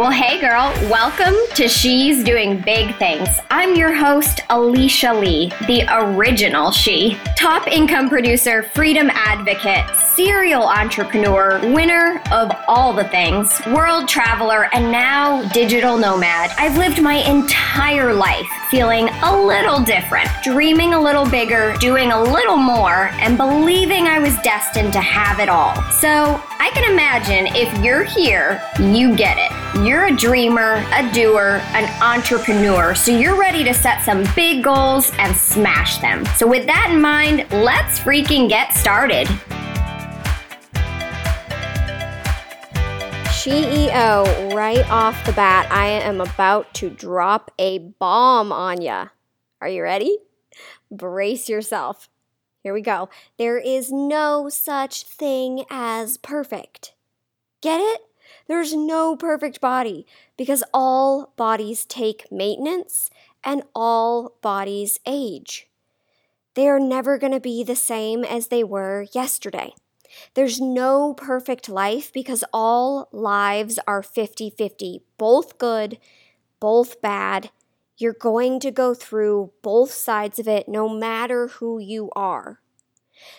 Well, hey girl, welcome to She's Doing Big Things. I'm your host, Alicia Lee, the original She. Top income producer, freedom advocate, serial entrepreneur, winner of all the things, world traveler, and now digital nomad. I've lived my entire life feeling a little different, dreaming a little bigger, doing a little more, and believing I was destined to have it all. So I can imagine if you're here, you get it. You're a dreamer, a doer, an entrepreneur, so you're ready to set some big goals and smash them. So, with that in mind, let's freaking get started. CEO, right off the bat, I am about to drop a bomb on ya. Are you ready? Brace yourself. Here we go. There is no such thing as perfect. Get it? There's no perfect body because all bodies take maintenance and all bodies age. They are never going to be the same as they were yesterday. There's no perfect life because all lives are 50 50, both good, both bad. You're going to go through both sides of it no matter who you are.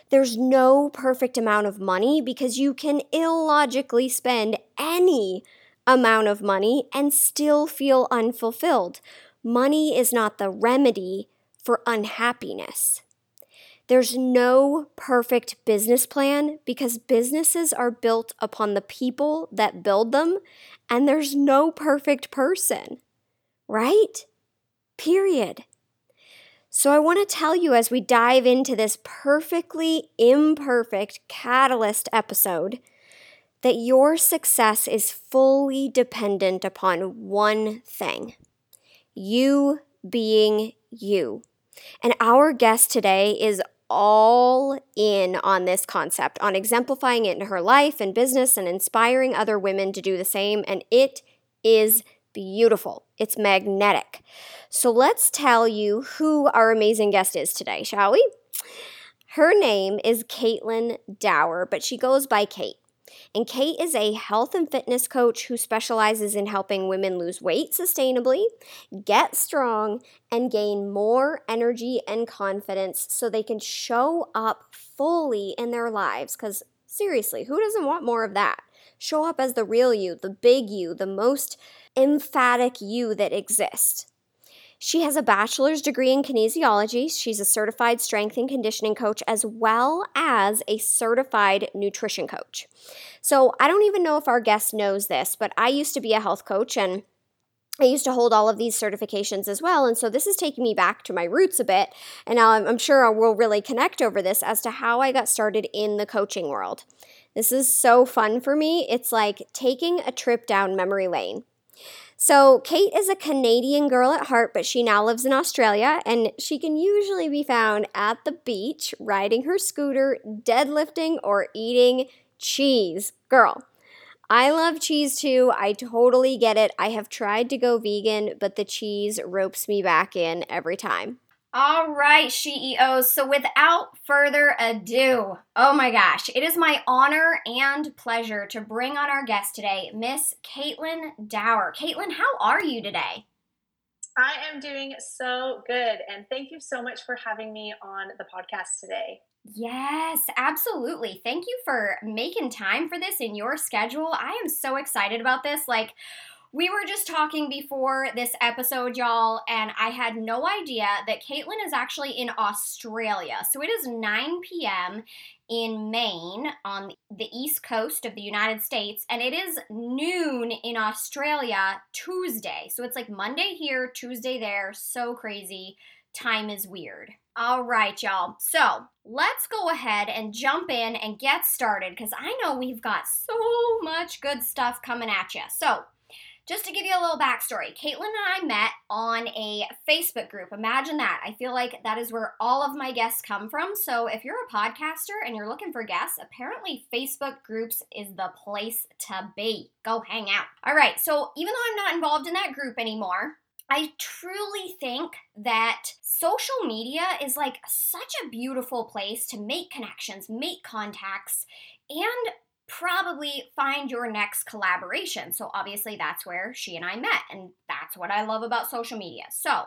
There's no perfect amount of money because you can illogically spend any amount of money and still feel unfulfilled. Money is not the remedy for unhappiness. There's no perfect business plan because businesses are built upon the people that build them, and there's no perfect person, right? Period. So, I want to tell you as we dive into this perfectly imperfect catalyst episode that your success is fully dependent upon one thing you being you. And our guest today is all in on this concept, on exemplifying it in her life and business and inspiring other women to do the same. And it is beautiful, it's magnetic. So let's tell you who our amazing guest is today, shall we? Her name is Caitlin Dower, but she goes by Kate. And Kate is a health and fitness coach who specializes in helping women lose weight sustainably, get strong, and gain more energy and confidence so they can show up fully in their lives. Because seriously, who doesn't want more of that? Show up as the real you, the big you, the most emphatic you that exists. She has a bachelor's degree in kinesiology. She's a certified strength and conditioning coach as well as a certified nutrition coach. So I don't even know if our guest knows this, but I used to be a health coach and I used to hold all of these certifications as well. And so this is taking me back to my roots a bit. And now I'm, I'm sure we'll really connect over this as to how I got started in the coaching world. This is so fun for me. It's like taking a trip down memory lane. So, Kate is a Canadian girl at heart, but she now lives in Australia and she can usually be found at the beach riding her scooter, deadlifting, or eating cheese. Girl, I love cheese too. I totally get it. I have tried to go vegan, but the cheese ropes me back in every time. All right, CEOs. So without further ado, oh my gosh, it is my honor and pleasure to bring on our guest today, Miss Caitlin Dower. Caitlin, how are you today? I am doing so good, and thank you so much for having me on the podcast today. Yes, absolutely. Thank you for making time for this in your schedule. I am so excited about this. Like, we were just talking before this episode, y'all, and I had no idea that Caitlin is actually in Australia. So it is 9 p.m. in Maine on the east coast of the United States, and it is noon in Australia Tuesday. So it's like Monday here, Tuesday there. So crazy. Time is weird. All right, y'all. So let's go ahead and jump in and get started because I know we've got so much good stuff coming at you. So, just to give you a little backstory, Caitlin and I met on a Facebook group. Imagine that. I feel like that is where all of my guests come from. So if you're a podcaster and you're looking for guests, apparently Facebook groups is the place to be. Go hang out. All right, so even though I'm not involved in that group anymore, I truly think that social media is like such a beautiful place to make connections, make contacts, and probably find your next collaboration. So, obviously, that's where she and I met, and that's what I love about social media. So,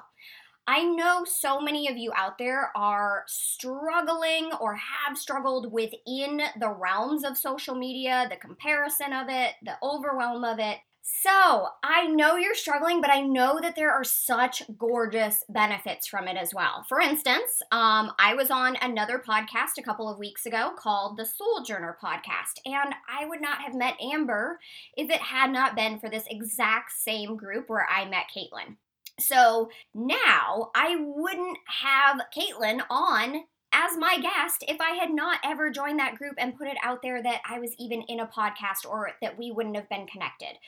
I know so many of you out there are struggling or have struggled within the realms of social media, the comparison of it, the overwhelm of it. So, I know you're struggling, but I know that there are such gorgeous benefits from it as well. For instance, um, I was on another podcast a couple of weeks ago called the Souljourner podcast, and I would not have met Amber if it had not been for this exact same group where I met Caitlin. So now I wouldn't have Caitlin on as my guest if I had not ever joined that group and put it out there that I was even in a podcast or that we wouldn't have been connected.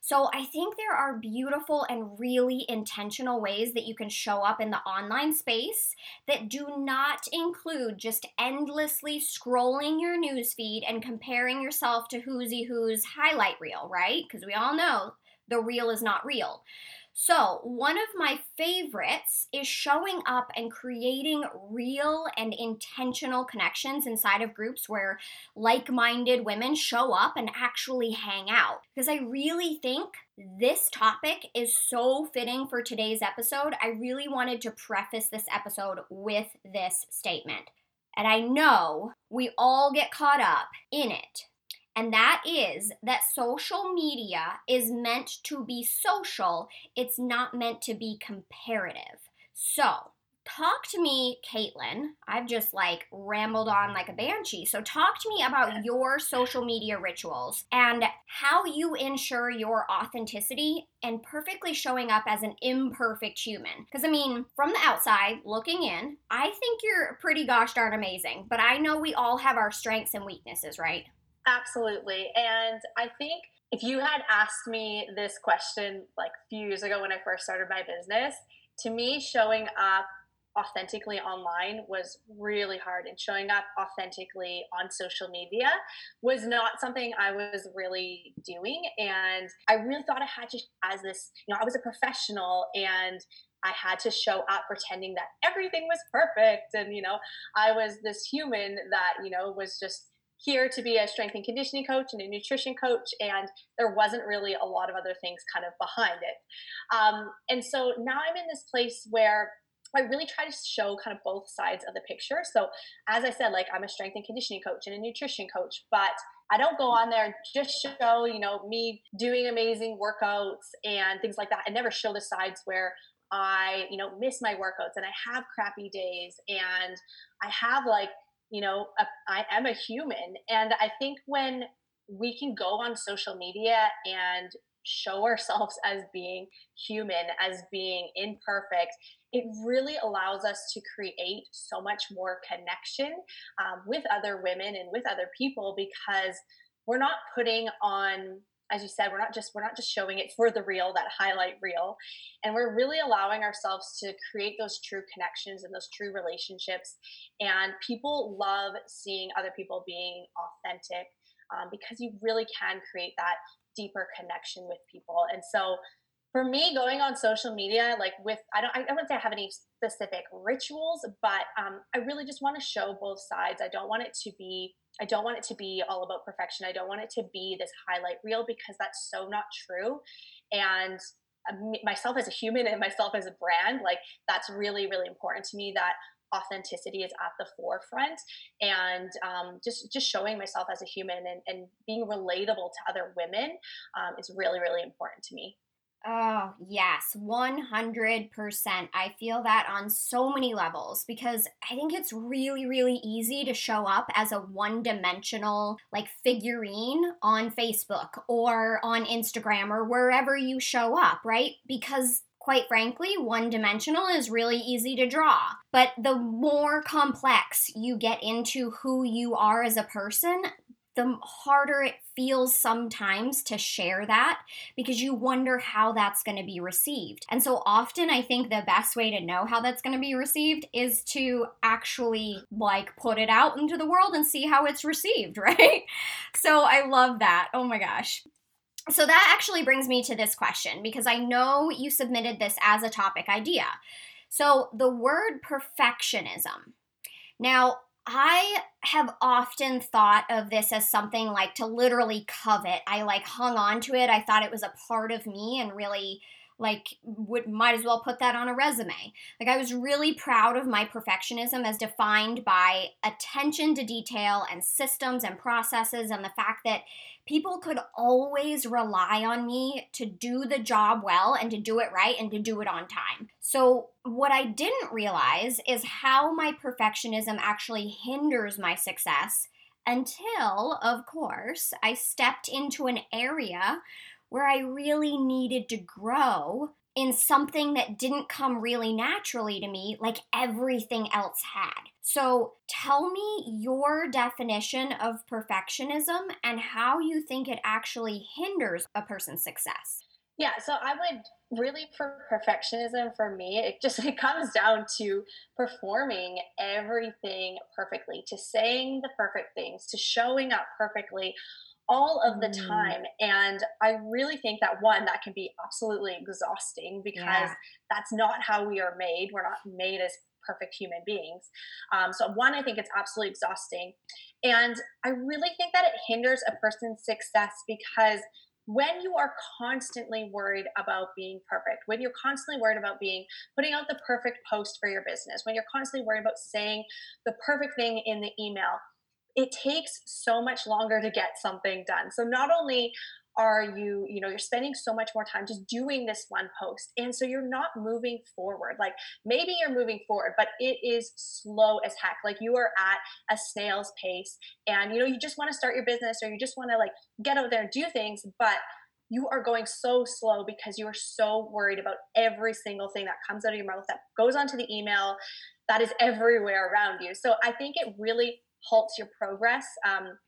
So I think there are beautiful and really intentional ways that you can show up in the online space that do not include just endlessly scrolling your newsfeed and comparing yourself to whoosy who's highlight reel, right? Because we all know the reel is not real. So, one of my favorites is showing up and creating real and intentional connections inside of groups where like minded women show up and actually hang out. Because I really think this topic is so fitting for today's episode. I really wanted to preface this episode with this statement. And I know we all get caught up in it and that is that social media is meant to be social, it's not meant to be comparative. So, talk to me, Caitlin. I've just like rambled on like a banshee. So, talk to me about your social media rituals and how you ensure your authenticity and perfectly showing up as an imperfect human. Because, I mean, from the outside looking in, I think you're pretty gosh darn amazing, but I know we all have our strengths and weaknesses, right? Absolutely. And I think if you had asked me this question like a few years ago when I first started my business, to me, showing up authentically online was really hard and showing up authentically on social media was not something I was really doing and I really thought I had to as this you know I was a professional and I had to show up pretending that everything was perfect and you know I was this human that you know was just here to be a strength and conditioning coach and a nutrition coach, and there wasn't really a lot of other things kind of behind it. Um, and so now I'm in this place where I really try to show kind of both sides of the picture. So, as I said, like I'm a strength and conditioning coach and a nutrition coach, but I don't go on there and just show, you know, me doing amazing workouts and things like that. I never show the sides where I, you know, miss my workouts and I have crappy days and I have like you know, a, I am a human. And I think when we can go on social media and show ourselves as being human, as being imperfect, it really allows us to create so much more connection um, with other women and with other people because we're not putting on as you said we're not just we're not just showing it for the reel that highlight reel. And we're really allowing ourselves to create those true connections and those true relationships. And people love seeing other people being authentic um, because you really can create that deeper connection with people. And so for me going on social media like with i don't i don't say i have any specific rituals but um, i really just want to show both sides. I don't want it to be I don't want it to be all about perfection. I don't want it to be this highlight reel because that's so not true. And um, myself as a human and myself as a brand, like that's really, really important to me that authenticity is at the forefront and um, just just showing myself as a human and, and being relatable to other women um, is really really important to me Oh, yes, 100%. I feel that on so many levels because I think it's really, really easy to show up as a one dimensional, like figurine on Facebook or on Instagram or wherever you show up, right? Because quite frankly, one dimensional is really easy to draw. But the more complex you get into who you are as a person, the harder it feels sometimes to share that because you wonder how that's going to be received. And so often I think the best way to know how that's going to be received is to actually like put it out into the world and see how it's received, right? So I love that. Oh my gosh. So that actually brings me to this question because I know you submitted this as a topic idea. So the word perfectionism. Now, I have often thought of this as something like to literally covet. I like hung on to it. I thought it was a part of me and really like would might as well put that on a resume. Like I was really proud of my perfectionism as defined by attention to detail and systems and processes and the fact that people could always rely on me to do the job well and to do it right and to do it on time. So, what I didn't realize is how my perfectionism actually hinders my success until, of course, I stepped into an area where I really needed to grow in something that didn't come really naturally to me like everything else had. So tell me your definition of perfectionism and how you think it actually hinders a person's success. Yeah, so I would really for perfectionism for me, it just it comes down to performing everything perfectly, to saying the perfect things, to showing up perfectly all of the mm. time. And I really think that one, that can be absolutely exhausting because yeah. that's not how we are made. We're not made as perfect human beings. Um, so, one, I think it's absolutely exhausting. And I really think that it hinders a person's success because when you are constantly worried about being perfect, when you're constantly worried about being putting out the perfect post for your business, when you're constantly worried about saying the perfect thing in the email, it takes so much longer to get something done. So not only are you you know you're spending so much more time just doing this one post and so you're not moving forward. Like maybe you're moving forward but it is slow as heck. Like you are at a snail's pace and you know you just want to start your business or you just want to like get out there and do things but you are going so slow because you are so worried about every single thing that comes out of your mouth that goes onto the email that is everywhere around you. So i think it really halts your progress. Um,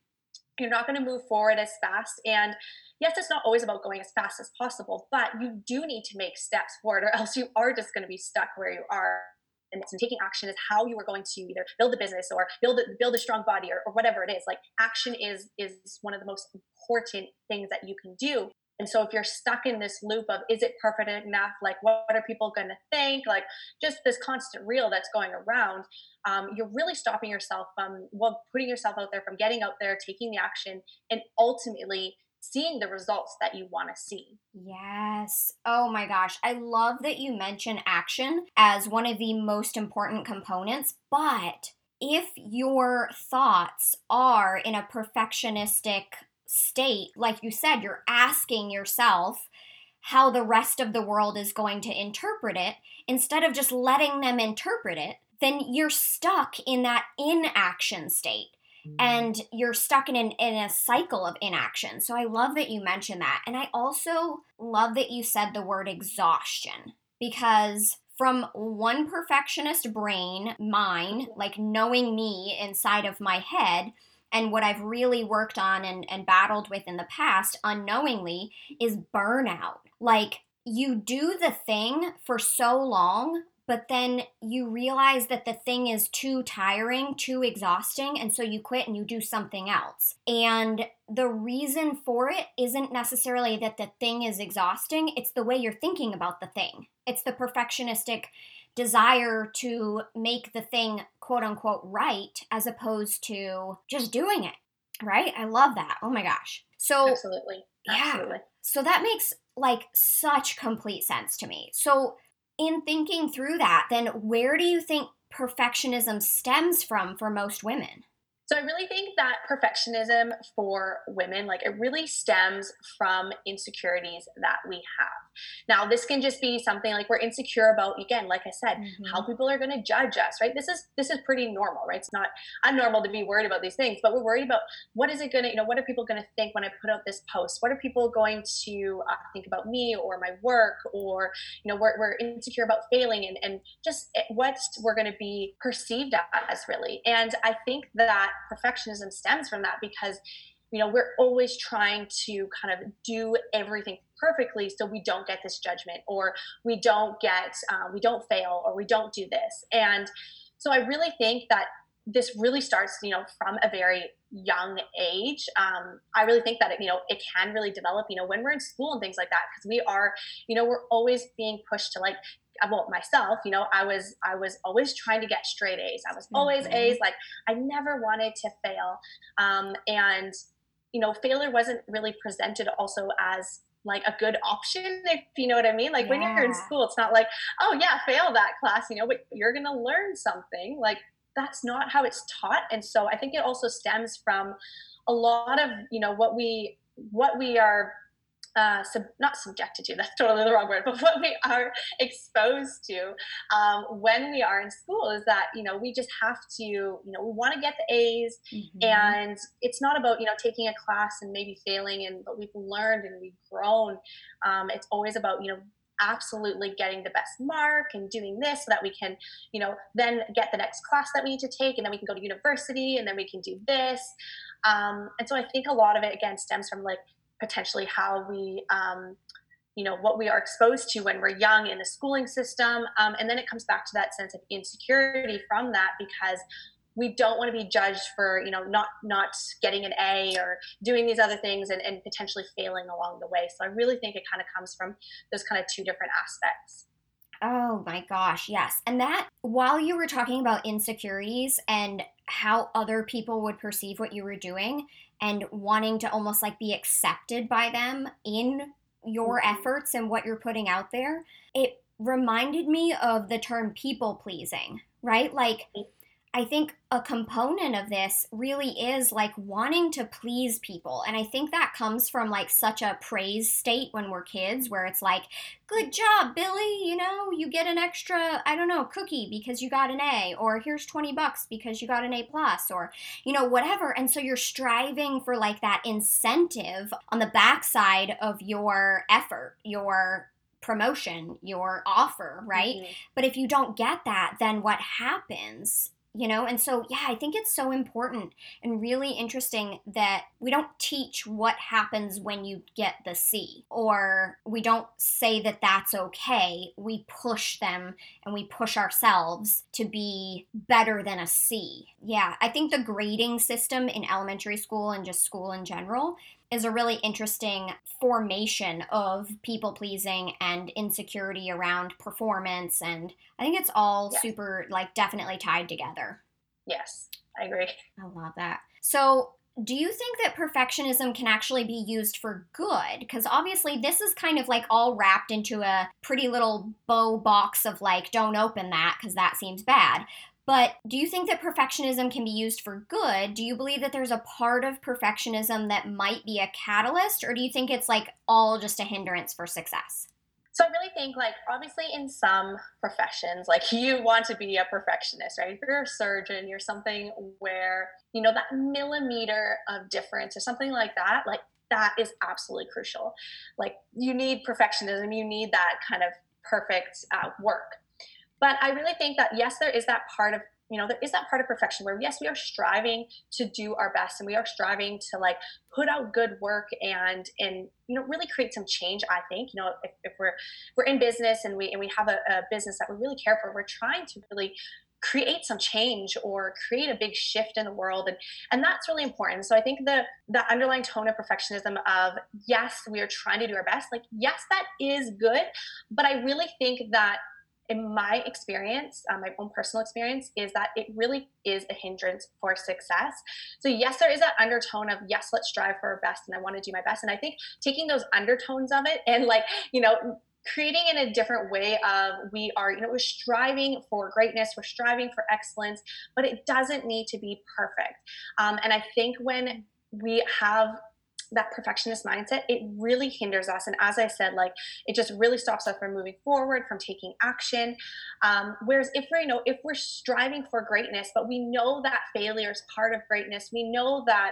you're not going to move forward as fast. And yes, it's not always about going as fast as possible, but you do need to make steps forward, or else you are just going to be stuck where you are. And taking action is how you are going to either build a business or build a, build a strong body or, or whatever it is. Like action is is one of the most important things that you can do. And so if you're stuck in this loop of is it perfect enough? Like what are people going to think? Like just this constant reel that's going around, um, you're really stopping yourself from well putting yourself out there from getting out there, taking the action, and ultimately seeing the results that you want to see. Yes. Oh my gosh. I love that you mention action as one of the most important components, but if your thoughts are in a perfectionistic state, like you said, you're asking yourself how the rest of the world is going to interpret it instead of just letting them interpret it, then you're stuck in that inaction state mm-hmm. and you're stuck in, an, in a cycle of inaction. So I love that you mentioned that. And I also love that you said the word exhaustion because from one perfectionist brain, mine, mm-hmm. like knowing me inside of my head, and what I've really worked on and, and battled with in the past unknowingly is burnout. Like you do the thing for so long, but then you realize that the thing is too tiring, too exhausting, and so you quit and you do something else. And the reason for it isn't necessarily that the thing is exhausting, it's the way you're thinking about the thing. It's the perfectionistic desire to make the thing quote unquote right as opposed to just doing it. Right? I love that. Oh my gosh. So Absolutely. Absolutely. Yeah. So that makes like such complete sense to me. So in thinking through that, then where do you think perfectionism stems from for most women? So I really think that perfectionism for women, like it really stems from insecurities that we have. Now, this can just be something like we're insecure about, again, like I said, mm-hmm. how people are going to judge us, right? This is this is pretty normal, right? It's not unnormal to be worried about these things, but we're worried about what is it going to, you know, what are people going to think when I put out this post? What are people going to uh, think about me or my work? Or, you know, we're, we're insecure about failing and, and just eh, what we're going to be perceived as, really. And I think that perfectionism stems from that because you know we're always trying to kind of do everything perfectly so we don't get this judgment or we don't get uh, we don't fail or we don't do this. And so i really think that this really starts you know from a very young age. Um, i really think that it, you know it can really develop you know when we're in school and things like that because we are you know we're always being pushed to like well myself you know i was i was always trying to get straight a's. I was always mm-hmm. a's like i never wanted to fail. Um, and you know failure wasn't really presented also as like a good option if you know what i mean? Like yeah. when you're in school it's not like oh yeah fail that class you know but you're gonna learn something. Like that's not how it's taught. And so i think it also stems from a lot of you know what we what we are uh, sub, not subjected to, that's totally the wrong word, but what we are exposed to um, when we are in school is that, you know, we just have to, you know, we want to get the A's mm-hmm. and it's not about, you know, taking a class and maybe failing and, but we've learned and we've grown. Um, it's always about, you know, absolutely getting the best mark and doing this so that we can, you know, then get the next class that we need to take and then we can go to university and then we can do this. Um, and so I think a lot of it again stems from like potentially how we um, you know what we are exposed to when we're young in the schooling system. Um, and then it comes back to that sense of insecurity from that because we don't want to be judged for you know not not getting an a or doing these other things and, and potentially failing along the way. So i really think it kind of comes from those kind of two different aspects. Oh my gosh, yes. And that, while you were talking about insecurities and how other people would perceive what you were doing and wanting to almost like be accepted by them in your mm-hmm. efforts and what you're putting out there, it reminded me of the term people pleasing, right? Like, I think a component of this really is like wanting to please people. And I think that comes from like such a praise state when we're kids, where it's like, good job, Billy, you know, you get an extra, I don't know, cookie because you got an A, or here's 20 bucks because you got an A plus, or, you know, whatever. And so you're striving for like that incentive on the backside of your effort, your promotion, your offer, right? Mm-hmm. But if you don't get that, then what happens you know? And so yeah i think it's so important and really interesting that we don't teach what happens when you get the c or we don't say that that's okay. We push them and we push ourselves to be better than a c. Yeah i think the grading system in elementary school and just school in general is a really interesting formation of people pleasing and insecurity around performance and i think it's all super like definitely tied together yes i agree i love that so do you think that perfectionism can actually be used for good? Because obviously, this is kind of like all wrapped into a pretty little bow box of like, don't open that because that seems bad. But do you think that perfectionism can be used for good? Do you believe that there's a part of perfectionism that might be a catalyst, or do you think it's like all just a hindrance for success? So I really think like obviously in some professions, like you want to be a perfectionist, right? If you're a surgeon, you're something where, you know, that millimeter of difference or something like that, like that is absolutely crucial. Like you need perfectionism, you need that kind of perfect uh, work. But I really think that yes, there is that part of you know there is that part of perfection where yes we are striving to do our best and we are striving to like put out good work and and you know really create some change i think. You know if, if we're we're in business and we and we have a, a business that we really care for we're trying to really create some change or create a big shift in the world and and that's really important. So i think the the underlying tone of perfectionism of yes we are trying to do our best like yes that is good. But i really think that in my experience, uh, my own personal experience, is that it really is a hindrance for success. So, yes, there is that undertone of, yes, let's strive for our best and I want to do my best. And I think taking those undertones of it and, like, you know, creating in a different way of we are you know we're striving for greatness we're striving for excellence but it doesn't need to be perfect um, and i think when we have that perfectionist mindset, it really hinders us. And as I said, like it just really stops us from moving forward, from taking action. Um, whereas if we're, you know, if we're striving for greatness, but we know that failure is part of greatness, we know that,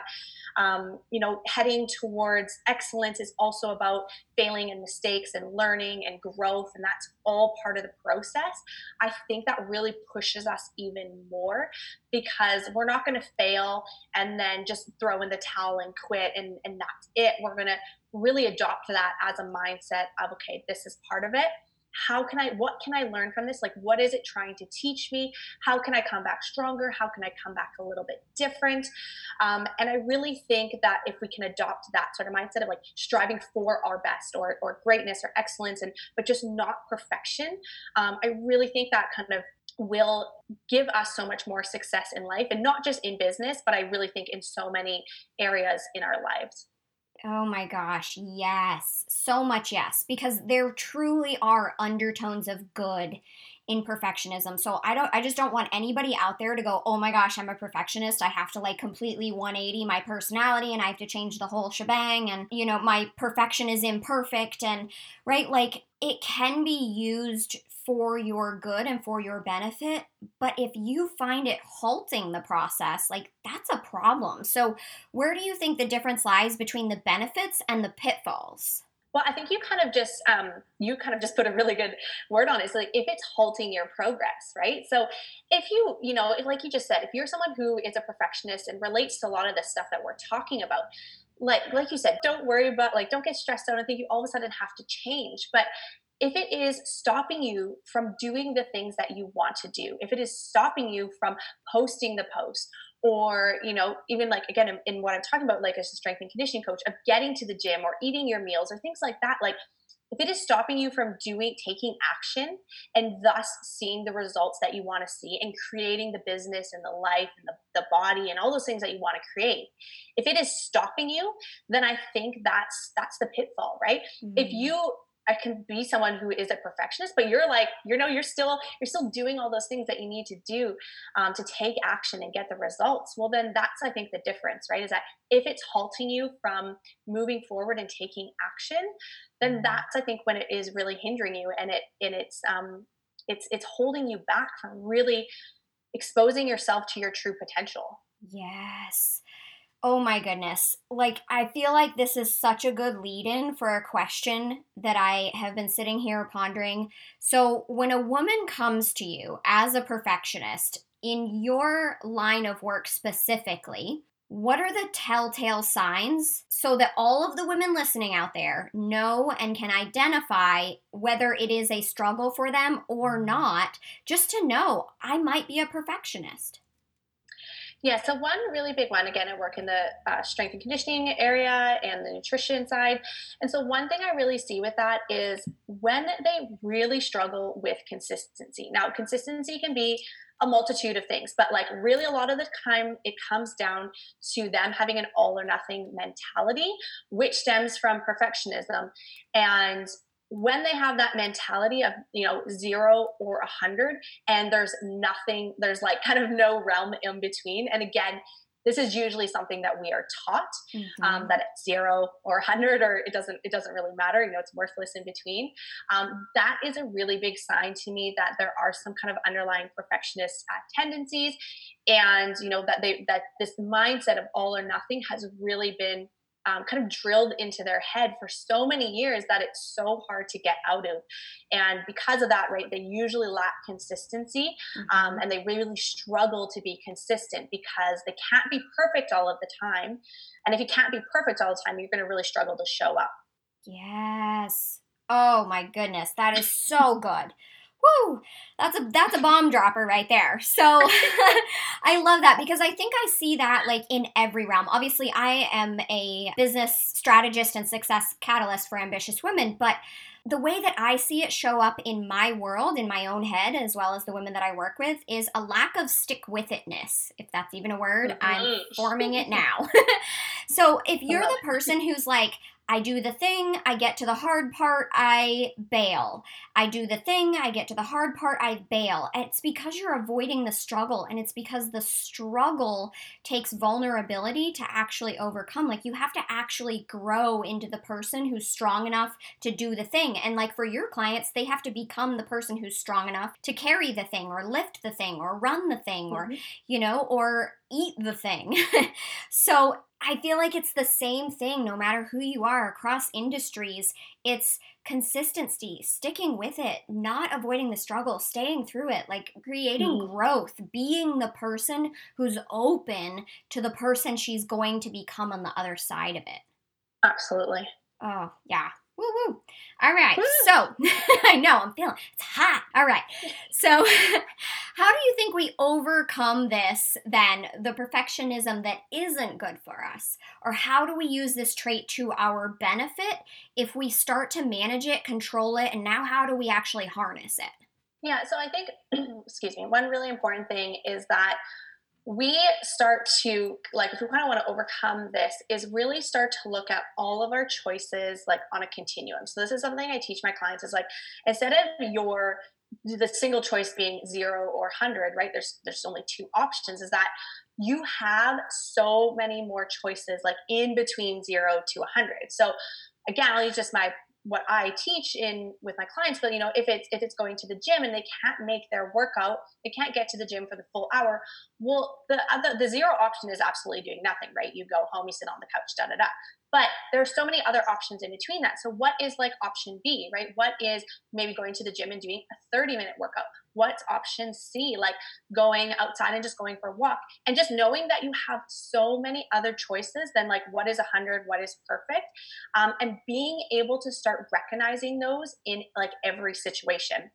um, you know, heading towards excellence is also about failing and mistakes and learning and growth, and that's all part of the process. I think that really pushes us even more because we're not going to fail and then just throw in the towel and quit and, and that's it. We're going to really adopt that as a mindset of, okay, this is part of it. How can I, what can I learn from this? Like, what is it trying to teach me? How can I come back stronger? How can I come back a little bit different? Um, and I really think that if we can adopt that sort of mindset of like striving for our best or, or greatness or excellence, and but just not perfection, um, I really think that kind of will give us so much more success in life and not just in business, but I really think in so many areas in our lives. Oh my gosh, yes. So much yes, because there truly are undertones of good in perfectionism. So I don't I just don't want anybody out there to go, "Oh my gosh, I'm a perfectionist. I have to like completely 180 my personality and I have to change the whole shebang and you know, my perfection is imperfect and right like it can be used for your good and for your benefit. But if you find it halting the process, like that's a problem. So, where do you think the difference lies between the benefits and the pitfalls? Well, I think you kind of just um, you kind of just put a really good word on it. So, like, if it's halting your progress, right? So, if you you know, like you just said, if you're someone who is a perfectionist and relates to a lot of the stuff that we're talking about, like like you said, don't worry about like don't get stressed out. I think you all of a sudden have to change, but if it is stopping you from doing the things that you want to do, if it is stopping you from posting the post, or you know, even like again in, in what I'm talking about, like as a strength and conditioning coach, of getting to the gym or eating your meals or things like that, like if it is stopping you from doing taking action and thus seeing the results that you want to see and creating the business and the life and the, the body and all those things that you want to create if it is stopping you then i think that's that's the pitfall right mm-hmm. if you I can be someone who is a perfectionist, but you're like, you know, you're still you're still doing all those things that you need to do um, to take action and get the results. Well, then that's I think the difference, right? Is that if it's halting you from moving forward and taking action, then mm-hmm. that's I think when it is really hindering you and it and it's um it's it's holding you back from really exposing yourself to your true potential. Yes. Oh my goodness. Like, I feel like this is such a good lead in for a question that I have been sitting here pondering. So, when a woman comes to you as a perfectionist in your line of work specifically, what are the telltale signs so that all of the women listening out there know and can identify whether it is a struggle for them or mm-hmm. not, just to know I might be a perfectionist? Yeah, so one really big one, again, I work in the uh, strength and conditioning area and the nutrition side. And so, one thing I really see with that is when they really struggle with consistency. Now, consistency can be a multitude of things, but like really a lot of the time it comes down to them having an all or nothing mentality, which stems from perfectionism. And when they have that mentality of you know zero or a hundred and there's nothing there's like kind of no realm in between and again this is usually something that we are taught um, mm-hmm. um, that it's zero or a 100 or it doesn't it doesn't really matter you know it's worthless in between um, that is a really big sign to me that there are some kind of underlying perfectionist uh, tendencies and you know that they that this mindset of all or nothing has really been um, kind of drilled into their head for so many years that it's so hard to get out of. And because of that, right, they usually lack consistency mm-hmm. um, and they really struggle to be consistent because they can't be perfect all of the time. And if you can't be perfect all the time, you're going to really struggle to show up. Yes. Oh my goodness, that is so good whoo, that's a that's a bomb dropper right there. So I love that because I think I see that like in every realm. Obviously, I am a business strategist and success catalyst for ambitious women, but the way that I see it show up in my world, in my own head, as well as the women that I work with, is a lack of stick with itness. If that's even a word, I'm mm-hmm. forming it now. so if you're the person who's like, I do the thing, I get to the hard part, I bail. I do the thing, I get to the hard part, I bail. It's because you're avoiding the struggle, and it's because the struggle takes vulnerability to actually overcome. Like, you have to actually grow into the person who's strong enough to do the thing. And, like, for your clients, they have to become the person who's strong enough to carry the thing, or lift the thing, or run the thing, mm-hmm. or, you know, or eat the thing. so I feel like it's the same thing no matter who you are across industries. It's consistency, sticking with it, not avoiding the struggle, staying through it, like creating mm. growth, being the person who's open to the person she's going to become on the other side of it. Absolutely. Oh, yeah. All right. So I know I'm feeling it's hot. All right. So how do you think we overcome this then, the perfectionism that isn't good for us? Or how do we use this trait to our benefit if we start to manage it, control it, and now how do we actually harness it? Yeah, so I think excuse me, one really important thing is that we start to like if we kind of want to overcome this is really start to look at all of our choices like on a continuum. So this is something i teach my clients is like instead of your the single choice being zero or 100 right there's there's only two options is that you have so many more choices like in between zero to 100 so again i'll use just my what I teach in with my clients, but you know, if it's if it's going to the gym and they can't make their workout, they can't get to the gym for the full hour. Well, the the, the zero option is absolutely doing nothing, right? You go home, you sit on the couch, da da da. But there are so many other options in between that. So what is like option B, right? What is maybe going to the gym and doing a 30 minute workout? What's option C? Like going outside and just going for a walk. And just knowing that you have so many other choices than like what is 100, what is perfect. Um, and being able to start recognizing those in like every situation.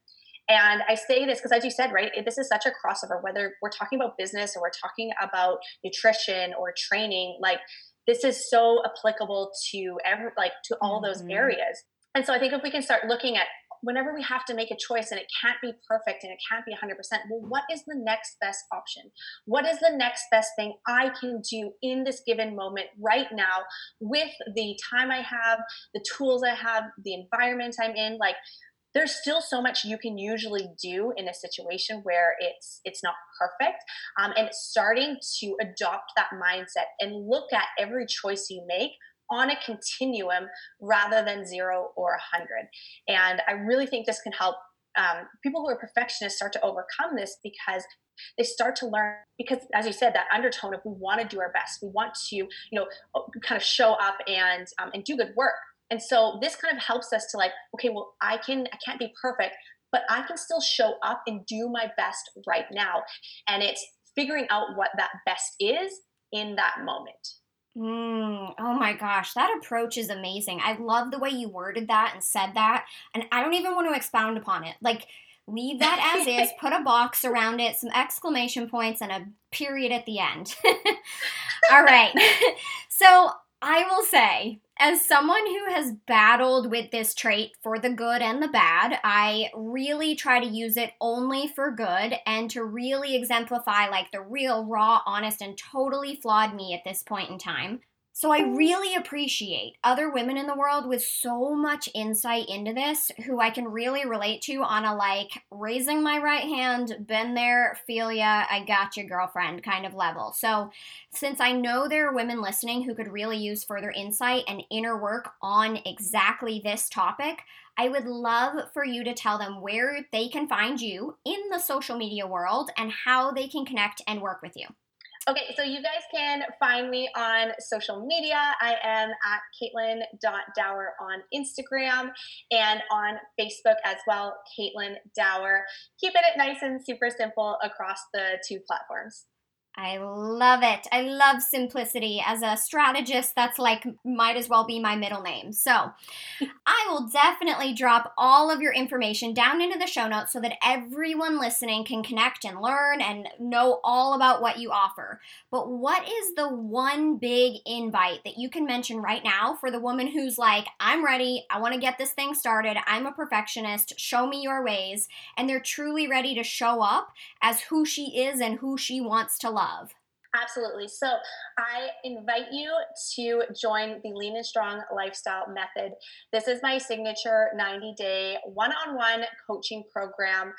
And I say this because, as you said, right, this is such a crossover, whether we're talking about business or we're talking about nutrition or training, like this is so applicable to every, like to all those mm-hmm. areas. And so I think if we can start looking at whenever we have to make a choice and it can't be perfect and it can't be 100%, well, what is the next best option? What is the next best thing I can do in this given moment right now with the time I have, the tools I have, the environment I'm in? Like, there's still so much you can usually do in a situation where it's it's not perfect um, and starting to adopt that mindset and look at every choice you make on a continuum rather than zero or a hundred. And I really think this can help um, people who are perfectionists start to overcome this because they start to learn because as you said that undertone of we want to do our best we want to you know kind of show up and um, and do good work and so this kind of helps us to like okay well i can i can't be perfect but i can still show up and do my best right now and it's figuring out what that best is in that moment Mm, oh my gosh, that approach is amazing. I love the way you worded that and said that. And I don't even want to expound upon it. Like, leave that as is, put a box around it, some exclamation points, and a period at the end. All right. so, I will say, as someone who has battled with this trait for the good and the bad, I really try to use it only for good and to really exemplify like the real, raw, honest, and totally flawed me at this point in time. So I mm-hmm. really appreciate other women in the world with so much insight into this who I can really relate to on a like raising my right hand, been there, feel ya, I got you, girlfriend kind of level. So since I know there are women listening who could really use further insight and inner work on exactly this topic, I would love for you to tell them where they can find you in the social media world and how they can connect and work with you. Okay, so you guys can find me on social media. I am at Caitlin.dower on Instagram and on Facebook as well, Caitlin Dower. Keeping it nice and super simple across the two platforms. I love it. I love simplicity. As a strategist, that's like might as well be my middle name. So I will definitely drop all of your information down into the show notes so that everyone listening can connect and learn and know all about what you offer. But what is the one big invite that you can mention right now for the woman who's like, I'm ready, I want to get this thing started, I'm a perfectionist, show me your ways, and they're truly ready to show up as who she is and who she wants to love? Love. Absolutely. So I invite you to join the Lean and Strong Lifestyle Method. This is my signature 90 day one on one coaching program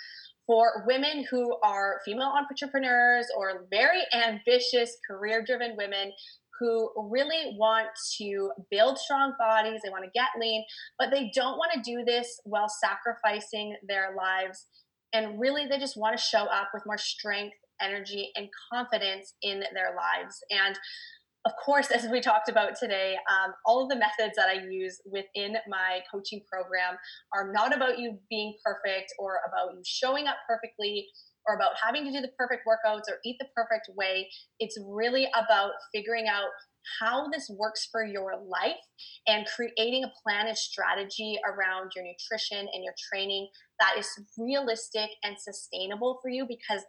for women who are female entrepreneurs or very ambitious, career driven women who really want to build strong bodies, they want to get lean, but they don't want to do this while sacrificing their lives. And really, they just want to show up with more strength energy, and confidence in their lives. And of course, as we talked about today, um, all of the methods that I use within my coaching program are not about you being perfect or about you showing up perfectly. or about having to do the perfect workouts or eat the perfect way. It's really about figuring out how this works for your life and creating a plan and strategy around your nutrition and your training that is realistic and sustainable for you because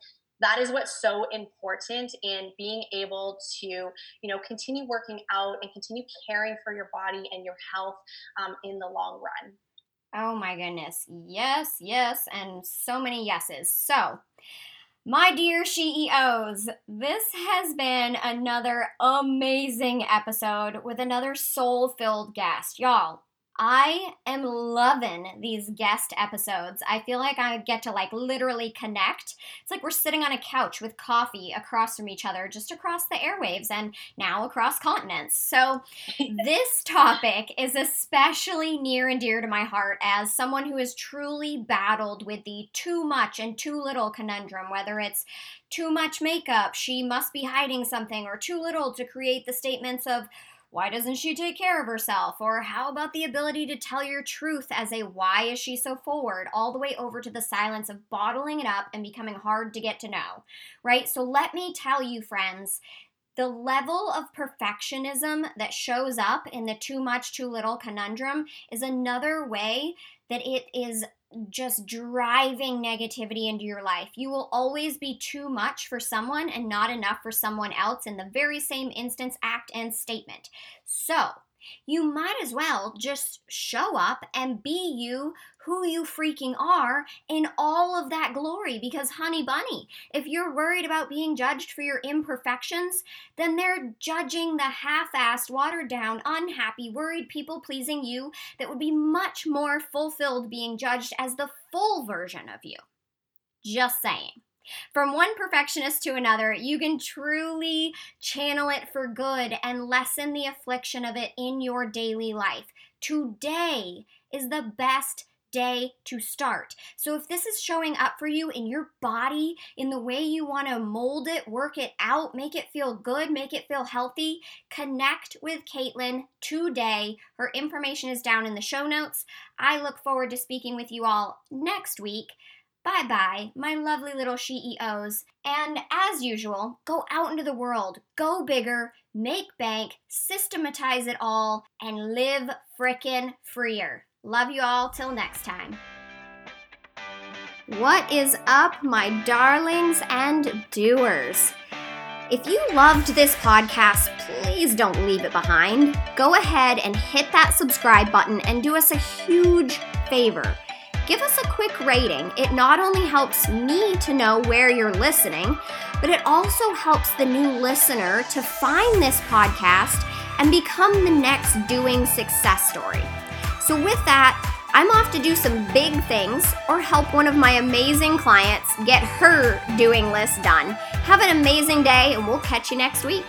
that is what's so important in being able to you know continue working out and continue caring for your body and your health um, in the long run. Oh my goodness. Yes yes and so many yeses. So my dear CEOs, this has been another amazing episode with another soul filled guest. Y'all, I am loving these guest episodes. I feel like I get to like literally connect. It's like we're sitting on a couch with coffee across from each other, just across the airwaves and now across continents. So, this topic is especially near and dear to my heart as someone who has truly battled with the too much and too little conundrum, whether it's too much makeup, she must be hiding something, or too little to create the statements of, why doesn't she take care of herself? Or how about the ability to tell your truth as a why is she so forward, all the way over to the silence of bottling it up and becoming hard to get to know, right? So let me tell you, friends, the level of perfectionism that shows up in the too much, too little conundrum is another way that it is just driving negativity into your life. You will always be too much for someone and not enough for someone else in the very same instance, act, and statement. So, you might as well just show up and be you who you freaking are in all of that glory. Because honey bunny if you're worried about being judged for your imperfections then they're judging the half-assed watered down unhappy worried people pleasing you that would be much more fulfilled being judged as the full version of you. Just saying from one perfectionist to another, you can truly channel it for good and lessen the affliction of it in your daily life. Today is the best day to start. So, if this is showing up for you in your body, in the way you want to mold it, work it out, make it feel good, make it feel healthy, connect with Caitlin today. Her information is down in the show notes. I look forward to speaking with you all next week. Bye bye, my lovely little CEOs. And as usual, go out into the world, go bigger, make bank, systematize it all, and live frickin' freer. Love you all till next time. What is up, my darlings and doers? If you loved this podcast, please don't leave it behind. Go ahead and hit that subscribe button and do us a huge favor give us a quick rating. It not only helps me to know where you're listening, but it also helps the new listener to find this podcast and become the next doing success story. So, with that, I'm off to do some big things or help one of my amazing clients get her doing list done. Have an amazing day, and we'll catch you next week.